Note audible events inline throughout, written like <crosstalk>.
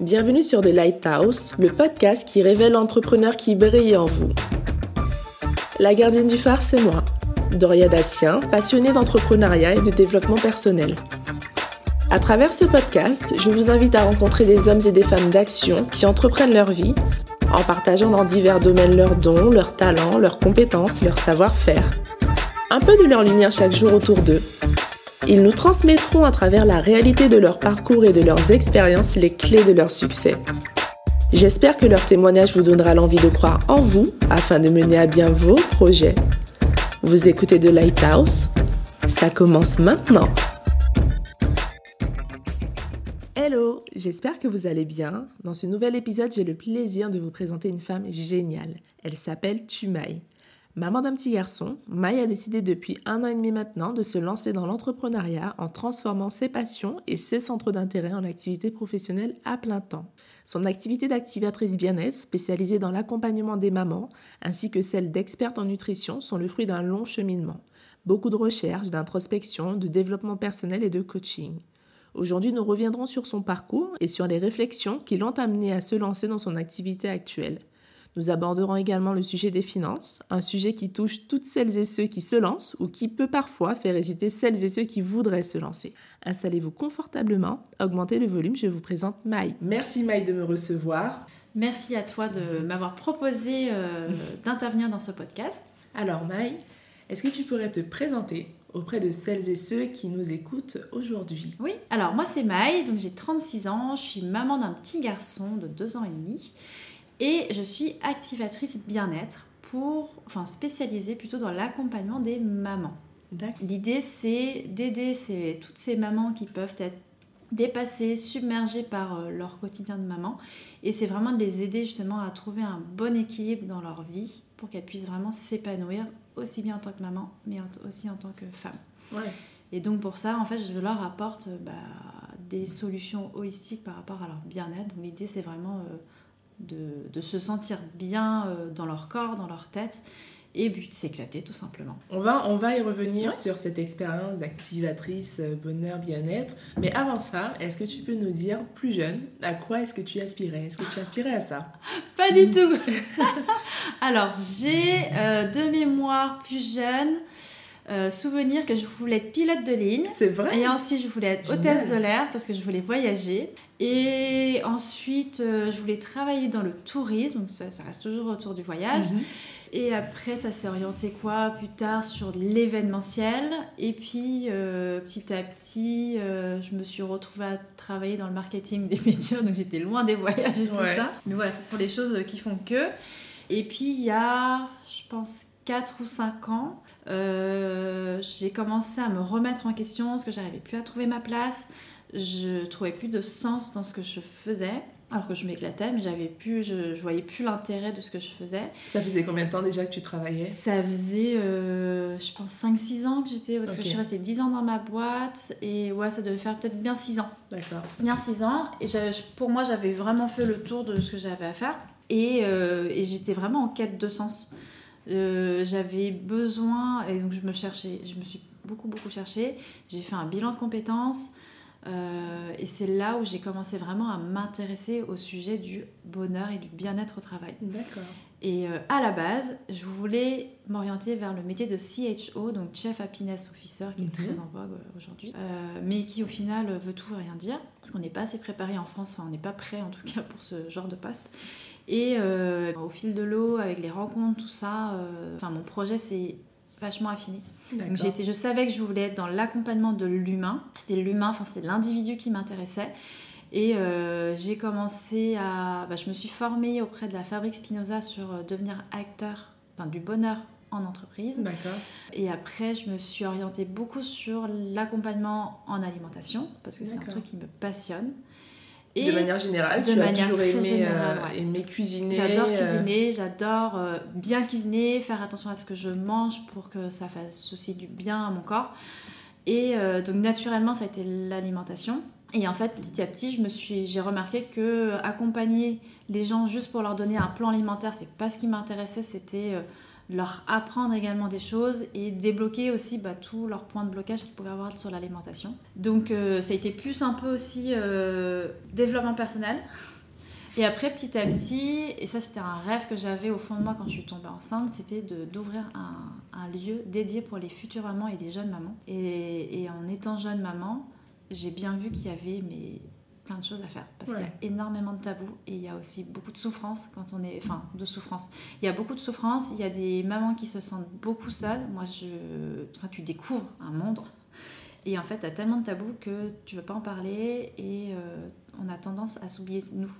Bienvenue sur The Lighthouse, le podcast qui révèle l'entrepreneur qui brille en vous. La gardienne du phare, c'est moi, Doria Dassien, passionnée d'entrepreneuriat et de développement personnel. À travers ce podcast, je vous invite à rencontrer des hommes et des femmes d'action qui entreprennent leur vie en partageant dans divers domaines leurs dons, leurs talents, leurs compétences, leur savoir-faire. Un peu de leur lumière chaque jour autour d'eux. Ils nous transmettront à travers la réalité de leur parcours et de leurs expériences les clés de leur succès. J'espère que leur témoignage vous donnera l'envie de croire en vous afin de mener à bien vos projets. Vous écoutez The Lighthouse Ça commence maintenant. Hello, j'espère que vous allez bien. Dans ce nouvel épisode, j'ai le plaisir de vous présenter une femme géniale. Elle s'appelle Tumai. Maman d'un petit garçon, Mai a décidé depuis un an et demi maintenant de se lancer dans l'entrepreneuriat en transformant ses passions et ses centres d'intérêt en activités professionnelles à plein temps. Son activité d'activatrice bien-être, spécialisée dans l'accompagnement des mamans, ainsi que celle d'experte en nutrition, sont le fruit d'un long cheminement. Beaucoup de recherches, d'introspection, de développement personnel et de coaching. Aujourd'hui, nous reviendrons sur son parcours et sur les réflexions qui l'ont amené à se lancer dans son activité actuelle. Nous aborderons également le sujet des finances, un sujet qui touche toutes celles et ceux qui se lancent ou qui peut parfois faire hésiter celles et ceux qui voudraient se lancer. Installez-vous confortablement, augmentez le volume, je vous présente Maï. Merci Maï de me recevoir. Merci à toi de m'avoir proposé euh, <laughs> d'intervenir dans ce podcast. Alors Maï, est-ce que tu pourrais te présenter auprès de celles et ceux qui nous écoutent aujourd'hui? Oui, alors moi c'est Maï, donc j'ai 36 ans, je suis maman d'un petit garçon de 2 ans et demi et je suis activatrice bien-être pour, enfin spécialisée plutôt dans l'accompagnement des mamans. L'idée c'est d'aider toutes ces mamans qui peuvent être dépassées, submergées par euh, leur quotidien de maman. Et c'est vraiment de les aider justement à trouver un bon équilibre dans leur vie pour qu'elles puissent vraiment s'épanouir aussi bien en tant que maman, mais aussi en tant que femme. Et donc pour ça, en fait, je leur apporte bah, des solutions holistiques par rapport à leur bien-être. Donc l'idée, c'est vraiment euh, de, se sentir bien euh, dans leur corps, dans leur tête. Et but, s'éclater tout simplement. On va, on va y revenir sur cette expérience d'activatrice euh, bonheur, bien-être. Mais avant ça, est-ce que tu peux nous dire, plus jeune, à quoi est-ce que tu aspirais? Est-ce que tu aspirais à ça? <laughs> Pas du tout <laughs> Alors, j'ai euh, de mémoire plus jeune euh, souvenir que je voulais être pilote de ligne. C'est vrai. Et ensuite, je voulais être hôtesse de l'air parce que je voulais voyager. Et ensuite, euh, je voulais travailler dans le tourisme. Donc, ça, reste toujours autour du voyage. Mhm. Et après, ça s'est orienté quoi Plus tard sur l'événementiel. Et puis, euh, petit à petit, je me suis retrouvée à travailler dans le marketing des <laughs> médias. Donc, j'étais loin des voyages et tout ça. Mais voilà, ce sont les choses qui font que. Et puis, il y a, je pense, 4 ou 5 ans, euh, j'ai commencé à me remettre en question parce que j'arrivais plus à trouver ma place. Je trouvais plus de sens dans ce que je faisais. Alors que je m'éclatais, mais j'avais plus, je, je voyais plus l'intérêt de ce que je faisais. Ça faisait combien de temps déjà que tu travaillais? Ça faisait, euh, je pense, 5-6 ans que j'étais, parce que je suis restée 10 ans dans ma boîte, et ouais, ça devait faire peut-être bien 6 ans. D'accord. Bien 6 ans, et pour moi, j'avais vraiment fait le tour de ce que j'avais à faire, et, euh, et j'étais vraiment en quête de sens. Euh, j'avais besoin, et donc je me cherchais, je me suis beaucoup beaucoup cherchée. J'ai fait un bilan de compétences. Euh, et c'est là où j'ai commencé vraiment à m'intéresser au sujet du bonheur et du bien-être au travail. D'accord. Et euh, à la base, je voulais m'orienter vers le métier de CHO, donc Chief Happiness Officer, qui est mhm. très en vogue aujourd'hui, mais qui au final veut tout et rien dire, parce qu'on n'est pas assez préparé en France, enfin on n'est pas prêt en tout cas pour ce genre de poste. Et euh, au fil de l'eau, avec les rencontres, tout ça, euh, enfin mon projet s'est vachement affiné. Donc j'étais, je savais que je voulais être dans l'accompagnement de l'humain. C'était l'humain, enfin c'était l'individu qui m'intéressait. Et euh, j'ai commencé à, bah, je me suis formée auprès de la Fabrique Spinoza sur devenir acteur enfin, du bonheur en entreprise. D'accord. Et après, je me suis orientée beaucoup sur l'accompagnement en alimentation parce que c'est un truc qui me passionne de manière générale, de tu manière as toujours aimé, générale, euh, cuisiner. J'adore euh, cuisiner, j'adore euh, bien cuisiner, faire attention à ce que je mange pour que ça fasse aussi du bien à mon corps. Et donc naturellement, ça a été l'alimentation. Et en fait, petit à petit, je me suis, j'ai remarqué que accompagner les gens juste pour leur donner un plan alimentaire, c'est pas ce qui m'intéressait. C'était leur apprendre également des choses et débloquer aussi bah, tous leurs points de blocage qu'ils pouvaient avoir sur l'alimentation. Donc euh, ça a été plus un peu aussi euh, développement personnel. Et après, petit à petit, et ça c'était un rêve que j'avais au fond de moi quand je suis tombée enceinte, c'était d'ouvrir un, lieu dédié pour les futures mamans et les jeunes mamans. Et, et en étant jeune maman, j'ai bien vu qu'il y avait mais, plein de choses à faire parce qu'il y a énormément de tabous et il y a aussi beaucoup de souffrance quand on est enfin de souffrance il y a beaucoup de souffrance il y a des mamans qui se sentent beaucoup seules. Moi je enfin tu découvres un monde et en fait tu as tellement de tabous que tu veux pas en parler et euh, on a tendance à s'oublier nous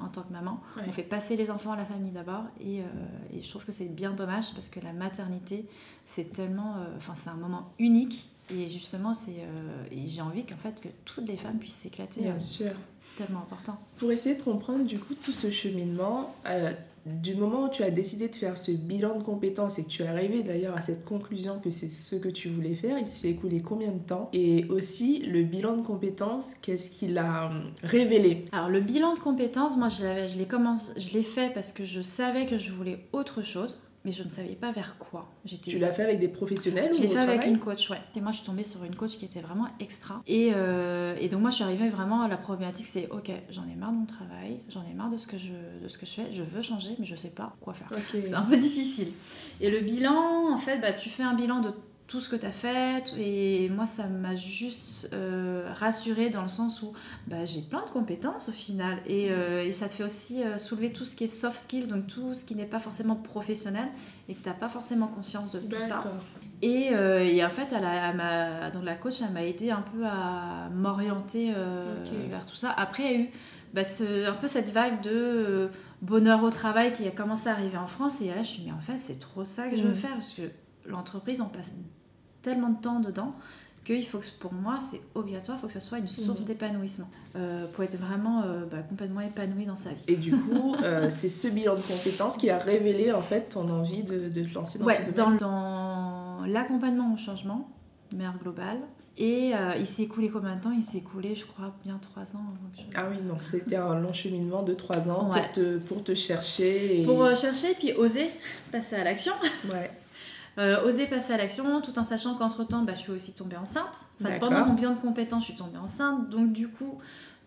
en tant que maman. On fait passer les enfants à la famille d'abord et, euh, et, je trouve que c'est bien dommage parce que la maternité c'est tellement euh, enfin c'est un moment unique et justement, c'est, euh, j'ai envie qu'en fait que toutes les femmes puissent s'éclater. Bien euh, sûr. Tellement important. Pour essayer de comprendre du coup tout ce cheminement, euh, du moment où tu as décidé de faire ce bilan de compétences et que tu es arrivé d'ailleurs à cette conclusion que c'est ce que tu voulais faire, il s'est écoulé combien de temps? Et aussi le bilan de compétences, qu'est-ce qu'il a révélé? Alors le bilan de compétences, moi je l'ai, je l'ai fait parce que je savais que je voulais autre chose mais je ne savais pas vers quoi. Tu l'as fait avec des professionnels Je l'ai fait avec une coach, ouais. Et moi, je suis tombée sur une coach qui était vraiment extra. Et, euh, et donc, moi, je suis arrivée vraiment à la problématique c'est ok, j'en ai marre de mon travail, j'en ai marre de ce, que je, de ce que je fais, je veux changer, mais je ne sais pas quoi faire. C'est un peu difficile. Et le bilan, en fait, bah, tu fais un bilan de tout ce que tu as fait. Et moi, ça m'a juste euh, rassurée dans le sens où bah, j'ai plein de compétences au final. Et, euh, et ça te fait aussi euh, soulever tout ce qui est soft skill, donc tout ce qui n'est pas forcément professionnel et que tu n'as pas forcément conscience de tout ça. Et, et, en fait, elle a, donc la coach, elle m'a aidé un peu à m'orienter vers tout ça. Après, il y a eu bah, un peu cette vague de bonheur au travail qui a commencé à arriver en France. Et là, je me suis dit, mais en fait, c'est trop ça que je veux mm. faire. Parce que l'entreprise, on passe tellement de temps dedans qu'il faut que pour moi c'est obligatoire, il faut que ce soit une source d'épanouissement euh, pour être vraiment euh, bah, complètement épanoui dans sa vie. Et du coup, <laughs> euh, c'est ce bilan de compétences qui a révélé en fait ton envie de, de te lancer dans ouais, ce domaine. Dans, dans l'accompagnement au changement, mère globale. Et il s'est écoulé combien de temps? Il s'est écoulé, je crois, bien trois ans. Ah oui, donc c'était un long cheminement de trois ans pour, te, pour te chercher. Et... Pour chercher, puis oser passer à l'action. Ouais. Euh, oser passer à l'action tout en sachant qu'entre-temps, bah, je suis aussi tombée enceinte. pendant mon bilan de compétences, je suis tombée enceinte. Donc du coup,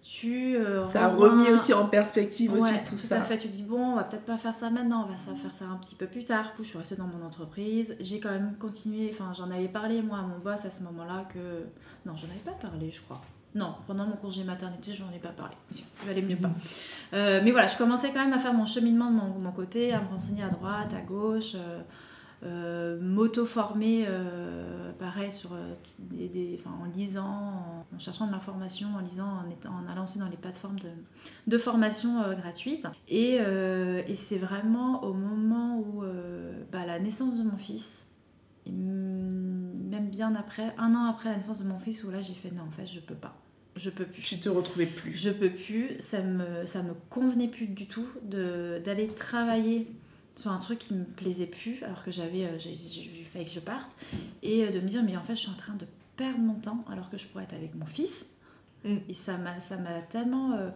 tu... Euh, ça a remis aussi en perspective aussi tout, ça. Tout à fait. Tu dis, bon, on va peut-être pas faire ça maintenant, on va ça, faire ça un petit peu plus tard. Du coup, je suis restée dans mon entreprise. J'ai quand même continué, enfin j'en avais parlé moi à mon boss à ce moment-là que... Non, j'en avais pas parlé, je crois. Non, pendant mon congé maternité, je n'en ai pas parlé. Il valait mieux pas. Euh, mais voilà, je commençais quand même à faire mon cheminement de mon, côté, à me renseigner à droite, à gauche. Euh, m'auto-former, euh, pareil, sur, euh, des, en lisant, en, cherchant de l'information, en lisant, en, étant, en allant aussi dans les plateformes de, de formation gratuite. Et, et c'est vraiment au moment où bah, la naissance de mon fils, même bien après, un an après la naissance de mon fils, où là j'ai fait non, en fait, je peux pas. Je peux plus. Tu te retrouvais plus. Je peux plus. Ça me, ça me convenait plus du tout d'aller travailler sur un truc qui me plaisait plus, alors que j'avais, euh, j'ai fait que je parte, et euh, de me dire, mais en fait, je suis en train de perdre mon temps alors que je pourrais être avec mon fils. Mm. Et ça m'a, ça m'a tellement. Euh,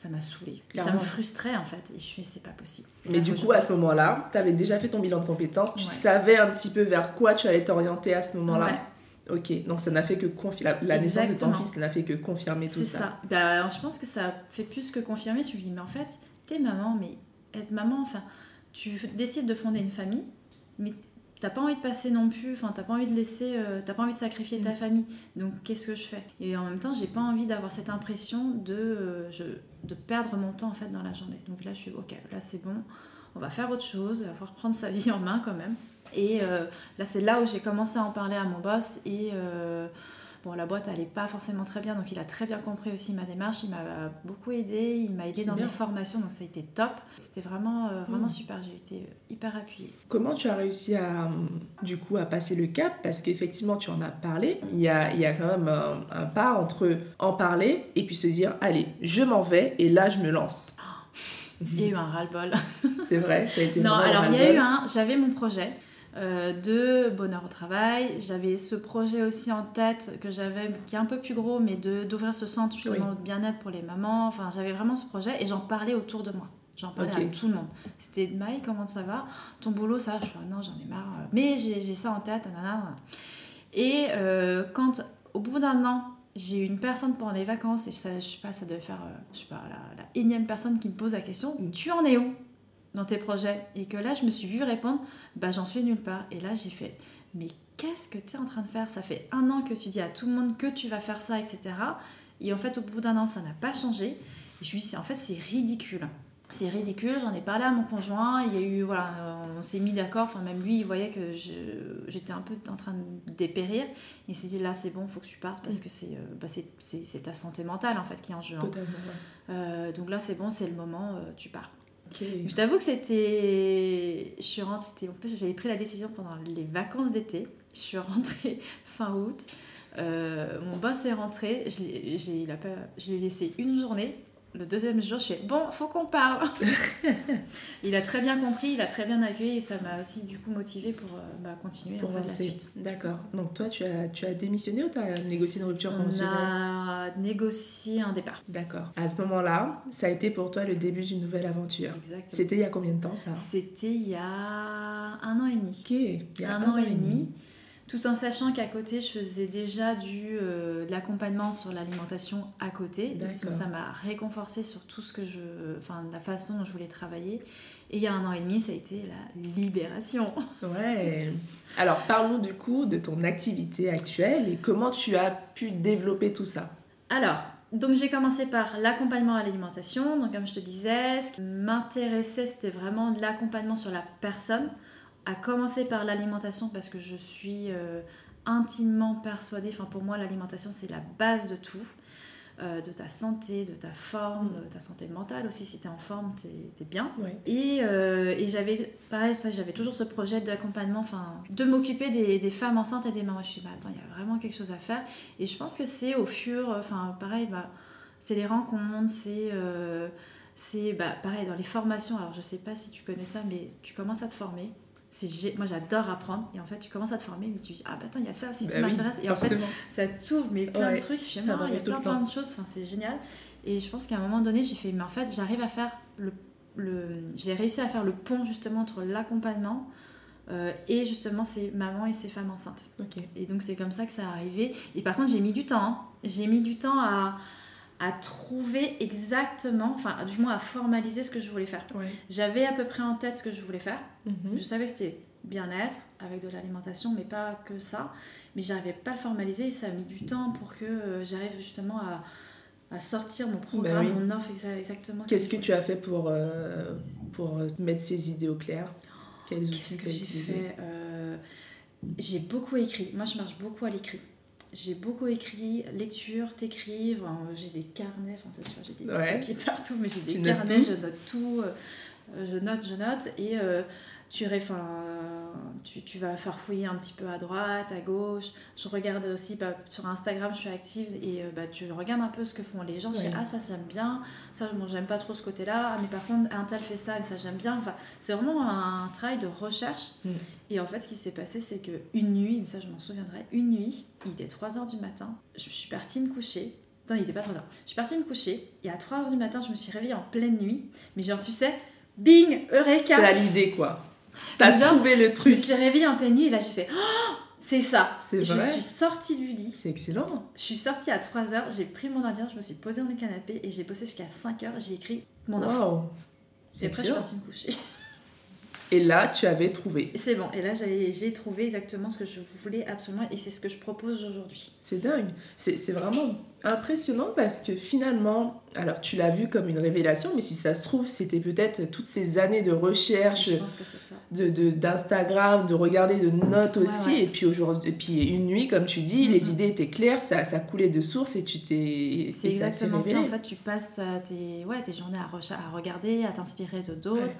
ça m'a saoulée. Ça me frustrait en fait. Et je suis, c'est pas possible. Mais du coup, à ce moment-là, tu avais déjà fait ton bilan de compétences, tu savais un petit peu vers quoi tu allais t'orienter à ce moment-là. Ok, donc ça n'a fait que confirmer. La, naissance de ton fils n'a fait que confirmer tout ça. ça. Alors, je pense que ça fait plus que confirmer. Je me dis, mais en fait, t'es maman, mais être maman, enfin, tu décides de fonder une famille, mais t'as pas envie de passer non plus, enfin t'as pas envie de laisser, euh, t'as pas envie de sacrifier ta mm. famille. Donc qu'est-ce que je fais? Et en même temps, j'ai pas envie d'avoir cette impression de, euh, je, de perdre mon temps en fait dans la journée. Donc là, je suis ok, là c'est bon, on va faire autre chose, on va reprendre sa <laughs> vie en main quand même. Et euh, là, c'est là où j'ai commencé à en parler à mon boss et Bon, la boîte n'allait pas forcément très bien, donc il a très bien compris aussi ma démarche. Il m'a beaucoup aidé, il m'a aidé dans mes formations, donc ça a été top. C'était vraiment, euh, vraiment mm. super, j'ai été hyper appuyée. Comment tu as réussi à, du coup, à passer le cap? Parce qu'effectivement, tu en as parlé. Il y a, il y a quand même un, pas entre en parler et puis se dire, allez, je m'en vais et là, je me lance. Il y a eu un ras-le-bol. C'est vrai, ça a été Non, alors il y a eu un, j'avais mon projet. Euh, de bonheur au travail. J'avais ce projet aussi en tête que j'avais, qui est un peu plus gros, mais d'ouvrir ce centre justement de bien-être pour les mamans. Enfin, j'avais vraiment ce projet et j'en parlais autour de moi. J'en parlais à tout le monde. C'était Maï, comment ça va? Ton boulot, ça Je suis ah, non, j'en ai marre. Mais j'ai j'ai ça en tête. nanana. Et euh, quand, au bout d'un an, j'ai eu une personne pendant les vacances, et ça, je sais pas, ça devait faire, euh, je sais pas, la, la énième personne qui me pose la question Mm. Tu en es où? Dans tes projets Et que là, je me suis vue répondre Bah, j'en suis nulle part. Et là, j'ai fait Mais qu'est-ce que tu es en train de faire? Ça fait un an que tu dis à tout le monde que tu vas faire ça, etc. Et en fait, au bout d'un an, ça n'a pas changé. Et je lui dis En fait, c'est ridicule. C'est ridicule, j'en ai parlé à mon conjoint, il y a eu, voilà, on s'est mis d'accord, enfin même lui, il voyait que j'étais un peu en train de dépérir. Il s'est dit là c'est bon, faut que tu partes parce Mm. que c'est euh, bah, c'est- c'est- c'est ta santé mentale en fait qui est en jeu. hein. Euh, donc là c'est bon, c'est le moment, euh, tu pars. Je t'avoue que c'était. Je suis rentrée. En j'avais pris la décision pendant les vacances d'été. Je suis rentrée <laughs> fin août. Euh, mon boss est rentré. Il a je lui ai laissé une journée. Le deuxième jour, je suis bon, faut qu'on parle. <laughs> il a très bien compris, il a très bien accueilli et ça m'a aussi du coup motivée pour euh, bah, continuer Pour la suite. D'accord. Donc toi, tu as, tu as démissionné ou tu as négocié une rupture On conventionnelle? a négocié un départ. D'accord. À ce moment-là, ça a été pour toi le début d'une nouvelle aventure. Exactement. C'était il y a combien de temps ça? C'était il y a un an et demi. Ok. Il y a un, an, et demi. Tout en sachant qu'à côté, je faisais déjà du, euh, de l'accompagnement sur l'alimentation à côté. Donc D'accord. ça m'a réconforté sur tout ce que je. Enfin, la façon dont je voulais travailler. Et il y a un an et demi, ça a été la libération. Ouais. Alors parlons du coup de ton activité actuelle et comment tu as pu développer tout ça. Alors, donc j'ai commencé par l'accompagnement à l'alimentation. Donc, comme je te disais, ce qui m'intéressait, c'était vraiment de l'accompagnement sur la personne. À commencer par l'alimentation parce que je suis euh, intimement persuadée, enfin pour moi l'alimentation c'est la base de tout, euh, de ta santé, de ta forme, Mm. de ta santé mentale aussi, si tu es en forme, tu es, bien. Ouais. Et, euh, et j'avais, pareil, j'avais toujours ce projet d'accompagnement, enfin, de m'occuper des, des femmes enceintes et des mamans. Je me suis dit, bah, attends, il y a vraiment quelque chose à faire. Et je pense que c'est au fur, enfin, pareil, bah, c'est les rencontres, c'est, c'est, bah, pareil, dans les formations. Alors, je sais pas si tu connais ça, mais tu commences à te former. Moi, j'adore apprendre. Et en fait, tu commences à te former, mais tu dis, ah, bah, attends, il y a ça aussi qui Bah oui, m'intéresse. et en fait, ça t'ouvre mais plein Ouais, de trucs. Je non, va il y a plein, plein de choses. Enfin, c'est génial. Et je pense qu'à un moment donné, j'ai fait, mais en fait, j'arrive à faire le, le j'ai réussi à faire le pont justement entre l'accompagnement euh, et justement ces mamans et ces femmes enceintes. Et donc c'est comme ça que ça a arrivé. Et par contre, j'ai mis du temps. hein. J'ai mis du temps à, à trouver exactement, enfin, du moins à formaliser ce que je voulais faire. Ouais. J'avais à peu près en tête ce que je voulais faire. Mhm. Je savais que c'était bien-être avec de l'alimentation, mais pas que ça. Mais j'arrivais pas à le formaliser et ça a mis du temps pour que euh, j'arrive justement à, à sortir mon programme, oui. mon offre exa- exactement. Qu'est-ce que tu as fait pour, euh, pour euh, mettre ces idées au clair? Quels Qu'est-ce outils que tu as j'ai fait Euh, J'ai beaucoup écrit. Moi, je marche beaucoup à l'écrit. J'ai beaucoup écrit, lecture, t'écris. Enfin, j'ai des carnets, enfin, j'ai des Ouais. papiers partout, mais j'ai des Tu carnets, je note tout. euh, je note, je note. Et euh, tu, enfin, tu, tu vas farfouiller un petit peu à droite, à gauche. Je regarde aussi bah, sur Instagram, je suis active et euh, bah, tu regardes un peu ce que font les gens. Je dis, ah, ça, j'aime bien. Ça, bon, j'aime pas trop ce côté-là. Ah, mais par contre, un tel fait ça et ça, j'aime bien. Enfin, c'est vraiment un travail de recherche. Mm. Et en fait, ce qui s'est passé, c'est que une nuit, mais ça, je m'en souviendrai, une nuit, il était 3h du matin. Je suis partie me coucher. Non, il était pas 3h. Je suis partie me coucher. Et à 3h du matin, je me suis réveillée en pleine nuit. Mais genre, tu sais, bing, eureka T'as l'idée quoi T'as trouvé le Je me truc suis réveillée en pleine nuit et là, j'ai fait Oh, c'est ça. C'est Et je vrai suis sortie du lit. C'est excellent Je suis sortie à 3h, j'ai pris mon ordinateur, je me suis posée dans le canapé et j'ai bossé jusqu'à 5h. J'ai écrit mon offre. Wow Et après, je suis partie me coucher. Et là, tu avais trouvé. C'est bon. Et là, j'ai trouvé exactement ce que je voulais absolument et c'est ce que je propose aujourd'hui. C'est dingue. C'est vraiment impressionnant parce que finalement, alors tu l'as vu comme une révélation, mais si ça se trouve, c'était peut-être toutes ces années de recherche, ça. de de- d'Instagram, de, regarder de notes aussi, ouais. et puis aujourd'hui, puis une nuit, comme tu dis, les idées étaient claires, ça, ça coulait de source et tu t'es. C'est exactement ça. En fait, tu passes tes, ouais, tes journées à, à regarder, à t'inspirer de d'autres. Ouais.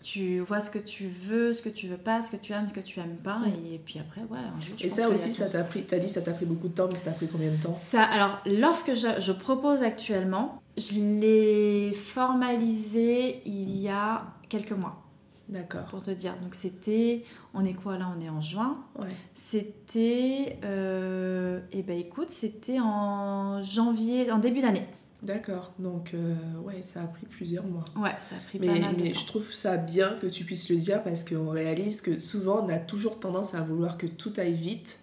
Tu vois ce que tu veux, ce que tu veux pas, ce que tu aimes, ce que tu aimes pas. Mm. Et puis après, ouais, un jour, je Et pense ça aussi, ça t'a pris. T'as dit ça t'a pris beaucoup de temps, mais ça t'a pris combien de temps? Ça, alors, l'offre que je, je propose actuellement, je l'ai formalisée il y a quelques mois, D'accord. pour te dire. Donc, c'était, on est quoi là On est en juin. Ouais. C'était, euh, eh ben écoute, c'était en janvier, en début d'année. D'accord, donc euh, ouais, ça a pris plusieurs mois. Ouais, ça a pris Mais, pas mal mais de temps. je trouve ça bien que tu puisses le dire parce qu'on réalise que souvent on a toujours tendance à vouloir que tout aille vite.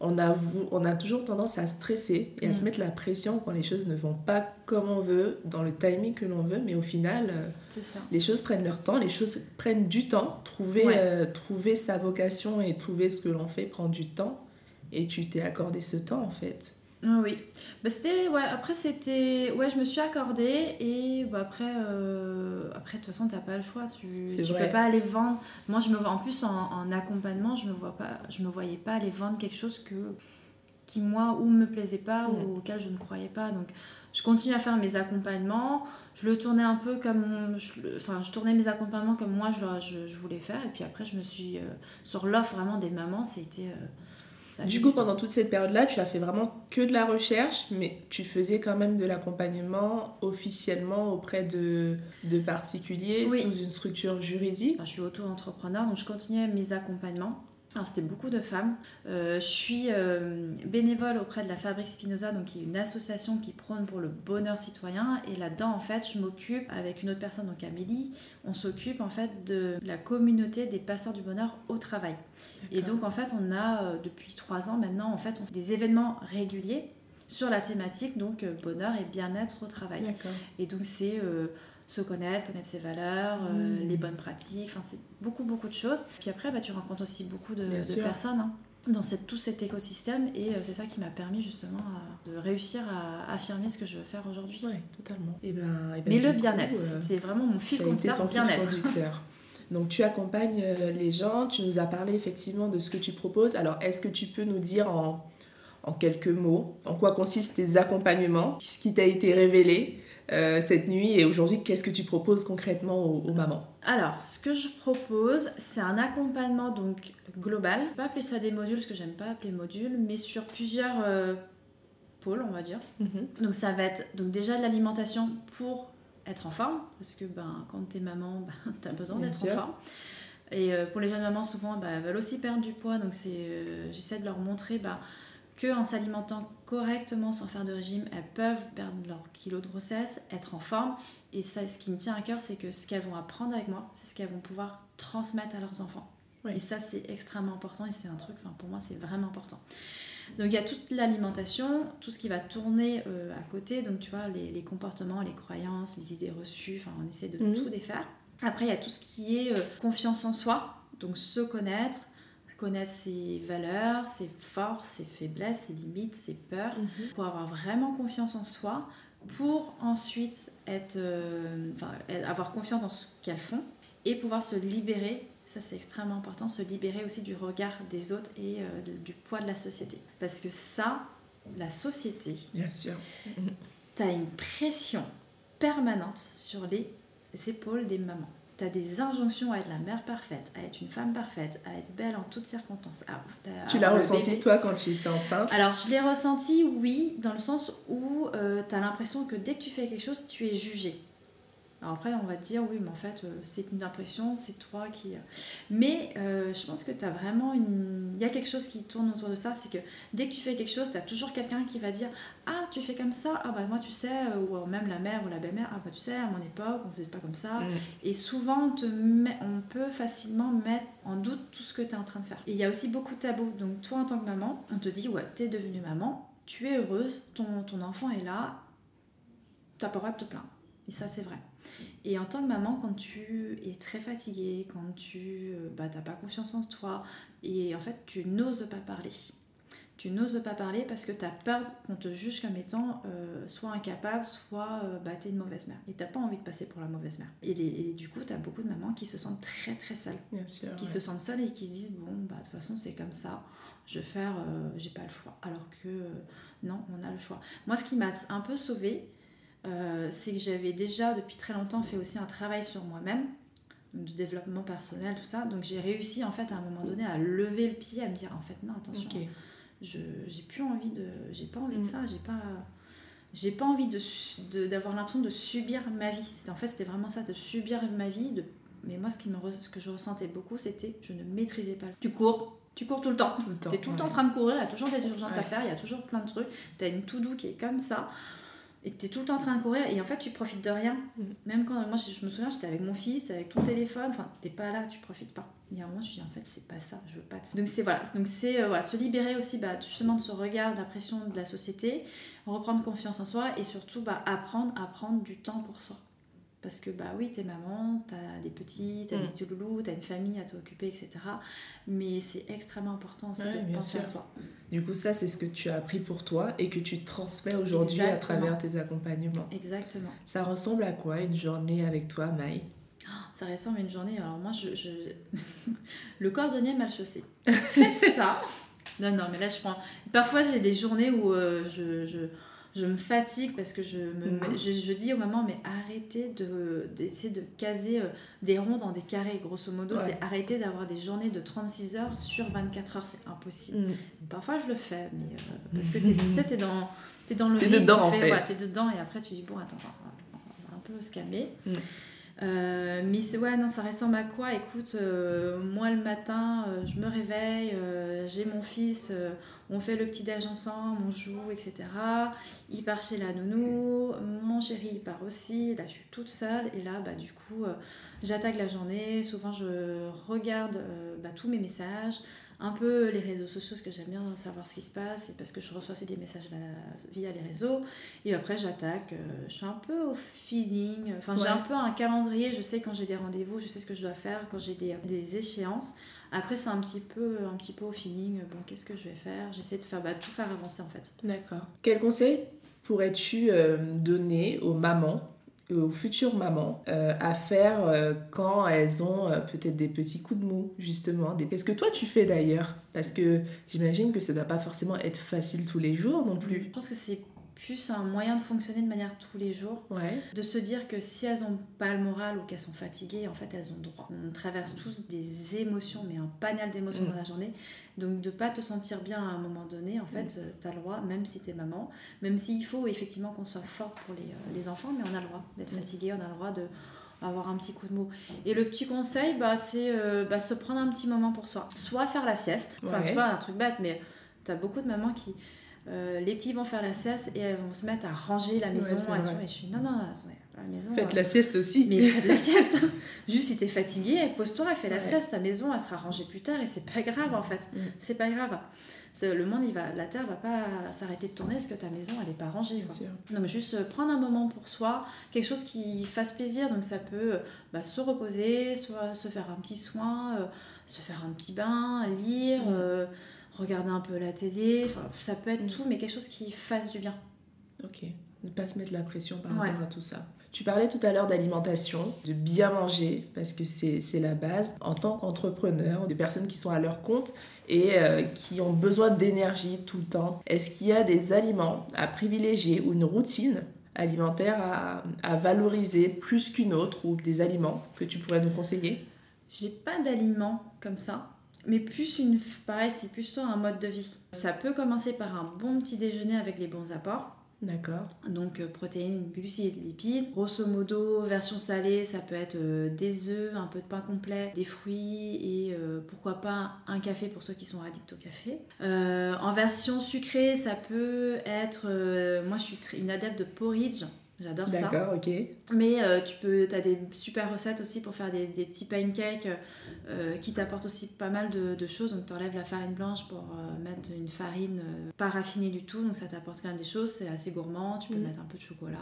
On a, on a toujours tendance à stresser et à Mm. se mettre la pression quand les choses ne vont pas comme on veut, dans le timing que l'on veut, mais au final, euh, les choses prennent leur temps, les choses prennent du temps. Trouver, Ouais. euh, trouver sa vocation et trouver ce que l'on fait prend du temps. Et tu t'es accordé ce temps en fait. Ah Oui, bah, c'était ouais. Après c'était ouais, je me suis accordée et bah, après euh, après de toute façon t'as pas le choix. Tu tu vrai. peux pas aller vendre. Moi je me vois en plus en, en accompagnement, je me vois pas, je me voyais pas aller vendre quelque chose que qui moi ou me plaisait pas ou auquel je ne croyais pas. Donc je continue à faire mes accompagnements. Je le tournais un peu comme je, le- enfin je tournais mes accompagnements comme moi je, je, je voulais faire et puis après je me suis euh, sur l'offre vraiment des mamans, ça a été euh, Du coup, pendant toute cette période-là, tu as fait vraiment que de la recherche, mais tu faisais quand même de l'accompagnement officiellement auprès de, de particuliers Oui. sous une structure juridique. Enfin, je suis auto-entrepreneur, donc je continuais mes accompagnements. Alors, c'était beaucoup de femmes. Euh, je suis euh, bénévole auprès de la Fabrique Spinoza, donc qui est une association qui prône pour le bonheur citoyen. Et là-dedans, en fait, je m'occupe avec une autre personne, donc Amélie, on s'occupe en fait de la communauté des passeurs du bonheur au travail. Et donc, en fait, on a euh, depuis trois ans maintenant, en fait, on fait des événements réguliers sur la thématique donc bonheur et bien-être au travail. D'accord. Et donc c'est se connaître, connaître ses valeurs, euh, Mm. les bonnes pratiques, enfin c'est beaucoup beaucoup de choses. Puis après bah, tu rencontres aussi beaucoup de, personnes hein, dans cette- tout cet écosystème et euh, c'est ça qui m'a permis justement à- de réussir à affirmer ce que je veux faire aujourd'hui. Oui, totalement. Et ben, et ben, Mais le bien-être, euh, c'est vraiment mon fil conducteur bien-être. Donc tu accompagnes euh, les gens, tu nous as parlé effectivement de ce que tu proposes. Alors est-ce que tu peux nous dire en, en quelques mots en quoi consistent tes accompagnements, ce qui t'a été révélé? Euh, cette nuit et aujourd'hui qu'est-ce que tu proposes concrètement aux, aux mamans? Alors, ce que je propose, c'est un accompagnement donc global. Je vais pas appeler ça des modules, parce que j'aime pas appeler modules, mais sur plusieurs euh, pôles, on va dire. Donc ça va être donc déjà de l'alimentation pour être en forme, parce que ben, quand t'es maman, <laughs> ben, t'as besoin d'être en forme. Et euh, pour les jeunes mamans, souvent, ben, elles veulent aussi perdre du poids, donc c'est, j'essaie de leur montrer ben, que en s'alimentant correctement, sans faire de régime, elles peuvent perdre leur kilo de grossesse, être en forme. Et ça, ce qui me tient à cœur, c'est que ce qu'elles vont apprendre avec moi, c'est ce qu'elles vont pouvoir transmettre à leurs enfants. Oui. Et ça, c'est extrêmement important et c'est un truc, pour moi, c'est vraiment important. Donc il y a toute l'alimentation, tout ce qui va tourner euh, à côté, donc tu vois, les, les comportements, les croyances, les idées reçues, enfin on essaie de Mhm. tout défaire. Après il y a tout ce qui est euh, confiance en soi, donc se connaître, connaître ses valeurs, ses forces, ses faiblesses, ses limites, ses peurs, pour avoir vraiment confiance en soi, pour ensuite être, euh, enfin, avoir confiance dans ce qu'elles font et pouvoir se libérer. Ça, c'est extrêmement important, se libérer aussi du regard des autres et euh, du poids de la société. Parce que ça, la société, Bien sûr. <laughs> tu as une pression permanente sur les épaules des mamans. Tu as des injonctions à être la mère parfaite, à être une femme parfaite, à être belle en toutes circonstances. Ah, Tu l'as ressenti bébé. toi quand tu étais enceinte? Alors, je l'ai ressenti, oui, dans le sens où tu as l'impression que dès que tu fais quelque chose, tu es jugé. Alors après, on va te dire, oui, mais en fait, euh, c'est une impression, c'est toi qui... Mais euh, je pense que tu as vraiment une... Il y a quelque chose qui tourne autour de ça, c'est que dès que tu fais quelque chose, tu as toujours quelqu'un qui va dire, ah, tu fais comme ça, ah bah moi, tu sais, euh, ou même la mère ou la belle-mère, ah bah tu sais, à mon époque, on faisait pas comme ça. Mm. Et souvent, on, te met- on peut facilement mettre en doute tout ce que tu es en train de faire. Et il y a aussi beaucoup de tabous. Donc, toi, en tant que maman, on te dit Ouais, tu es devenue maman, tu es heureuse, ton, ton enfant est là, tu pas le droit de te plaindre. Et ça, c'est vrai. Et en tant que maman, quand tu es très fatiguée, quand tu euh, bah, t'as pas confiance en toi, et en fait, tu n'oses pas parler. Tu n'oses pas parler parce que tu as peur qu'on te juge comme étant euh, soit incapable, soit euh, bah, t'es une mauvaise mère. Et t'as pas envie de passer pour la mauvaise mère. Et, les- et du coup, tu as beaucoup de mamans qui se sentent très très seules. Bien sûr. Qui ouais. se sentent seules et qui se disent bon, bah, de toute façon, c'est comme ça, je vais faire, euh, j'ai pas le choix. Alors que non, on a le choix. Moi, ce qui m'a un peu sauvée, euh, c'est que j'avais déjà depuis très longtemps fait aussi un travail sur moi-même, de développement personnel, tout ça. Donc j'ai réussi en fait à un moment donné à lever le pied, à me dire en fait non, attention, je j'ai plus envie de j'ai pas envie de Mm. ça j'ai pas j'ai pas envie de d'avoir l'impression de subir ma vie C'était- en fait c'était vraiment ça de subir ma vie de mais moi ce qui me ce que je ressentais beaucoup c'était je ne maîtrisais pas tu cours tu cours tout le temps Tout le temps. T'es tout le temps en train de courir, il y a toujours des urgences à faire, il y a toujours plein de trucs. T'as une to-do qui est comme ça. Et que tu es tout le temps en train de courir et en fait tu profites de rien. Mm. Même quand moi je, me souviens, j'étais avec mon fils, avec ton téléphone, enfin t'es pas là, tu profites pas. Il y a un moment je me suis dit en fait c'est pas ça, je veux pas de. Donc c'est voilà, donc c'est euh, voilà, se libérer aussi bah, justement de ce regard, de la pression de la société, reprendre confiance en soi et surtout bah, apprendre à prendre du temps pour soi. Parce que bah oui, t'es maman, t'as des petits, t'as Mm. des petits loulous, t'as une famille à t'occuper, etc. Mais c'est extrêmement important aussi Ouais, de penser à soi. Du coup, ça, c'est ce que tu as appris pour toi et que tu transmets aujourd'hui à travers tes accompagnements. Exactement. Ça ressemble à quoi une journée avec toi, Maï? Ça ressemble à une journée. Alors moi, je, je- <laughs> le cordonnier mal chaussé. Faites ça. <laughs> Non, non, mais là, je prends. Parfois, j'ai des journées où euh, je, je, je me fatigue parce que je, me... Mhm. je, je dis aux mamans, mais arrêtez de, d'essayer de caser euh, des ronds dans des carrés. Grosso modo, Ouais. c'est arrêter d'avoir des journées de 36 heures sur 24 heures. C'est impossible. Parfois, je le fais, mais euh, parce que tu sais, t'es dans, dans le T'es dedans, tu en fait. t'es dedans, et après, tu dis, bon, attends, on va, on va un peu se calmer. Mm. Euh, mais c'est- ouais, non, ça ressemble à quoi Écoute, euh, moi le matin, euh, je me réveille, j'ai mon fils, on fait le petit-déj ensemble, on joue, etc. Il part chez la nounou, mon chéri il part aussi, là je suis toute seule, et là, bah, du coup, j'attaque la journée. Souvent, je regarde bah, tous mes messages, un peu les réseaux sociaux, parce que j'aime bien savoir ce qui se passe, et parce que je reçois aussi des messages là, via les réseaux. Et après, j'attaque. euh, je suis un peu au feeling. Enfin, j'ai un peu un calendrier. Je sais quand j'ai des rendez-vous, je sais ce que je dois faire, quand j'ai des, des échéances. Après, c'est un petit peu, un petit peu au feeling. Bon, qu'est-ce que je vais faire? J'essaie de faire bah, tout faire avancer en fait. D'accord. Quel conseil pourrais-tu euh, donner aux mamans, aux futures mamans, euh, à faire euh, quand elles ont euh, peut-être des petits coups de mou, justement. Qu'est-ce que toi tu fais d'ailleurs? Parce que j'imagine que ça ne doit pas forcément être facile tous les jours non Je plus. pense que c'est plus un moyen de fonctionner de manière tous les jours. Ouais. de se dire que si elles ont pas le moral ou qu'elles sont fatiguées, en fait, elles ont droit. On traverse tous des émotions, mais un panel d'émotions Mm. dans la journée. Donc, de pas te sentir bien à un moment donné, en fait, tu as le droit, même si tu es maman, même s'il faut effectivement qu'on soit fort pour les, euh, les enfants, mais on a le droit d'être Mm. fatigué, on a le droit de avoir un petit coup de mou. Et le petit conseil, bah, c'est euh, bah, se prendre un petit moment pour soi. Soit faire la sieste, enfin, Ouais. tu vois, un truc bête, mais tu as beaucoup de mamans qui... euh, les petits vont faire la sieste et elles vont se mettre à ranger la maison et, tout. Et je suis non non la maison Faites euh, la sieste aussi. mais fais de la <laughs> sieste juste si t'es fatigué pose-toi et fais la Ouais. sieste ta maison elle sera rangée plus tard et c'est pas grave en fait Mm. c'est pas grave le monde il va la terre va pas s'arrêter de tourner parce que ta maison elle est pas rangée quoi. Donc juste euh, prendre un moment pour soi, quelque chose qui fasse plaisir. Donc ça peut bah, se reposer, soit se faire un petit soin, euh, se faire un petit bain, lire, Mm. Regarder un peu la télé. Enfin, ça peut être Mm. tout, mais quelque chose qui fasse du bien. Ok, ne pas se mettre la pression par Ouais. rapport à tout ça. Tu parlais tout à l'heure d'alimentation, de bien manger, parce que c'est c'est la base. En tant qu'entrepreneur, des personnes qui sont à leur compte et euh, qui ont besoin d'énergie tout le temps, est-ce qu'il y a des aliments à privilégier ou une routine alimentaire à, à valoriser plus qu'une autre ou des aliments que tu pourrais nous conseiller? J'ai pas d'aliments comme ça, mais plus une. Pareil, c'est plus toi un mode de vie. Ça peut commencer par un bon petit déjeuner avec les bons apports. D'accord. Donc euh, protéines, glucides, lipides. Grosso modo, version salée, ça peut être euh, des œufs, un peu de pain complet, des fruits et euh, pourquoi pas un café pour ceux qui sont addicts au café. En version sucrée, ça peut être... moi, je suis une adepte de porridge. J'adore ça. D'accord, ok. Mais euh, tu peux, as des super recettes aussi pour faire des, des petits pancakes euh, qui t'apportent aussi pas mal de, de choses. Donc tu enlèves la farine blanche pour euh, mettre une farine pas raffinée du tout. Donc ça t'apporte quand même des choses. C'est assez gourmand. Tu peux Mm. mettre un peu de chocolat.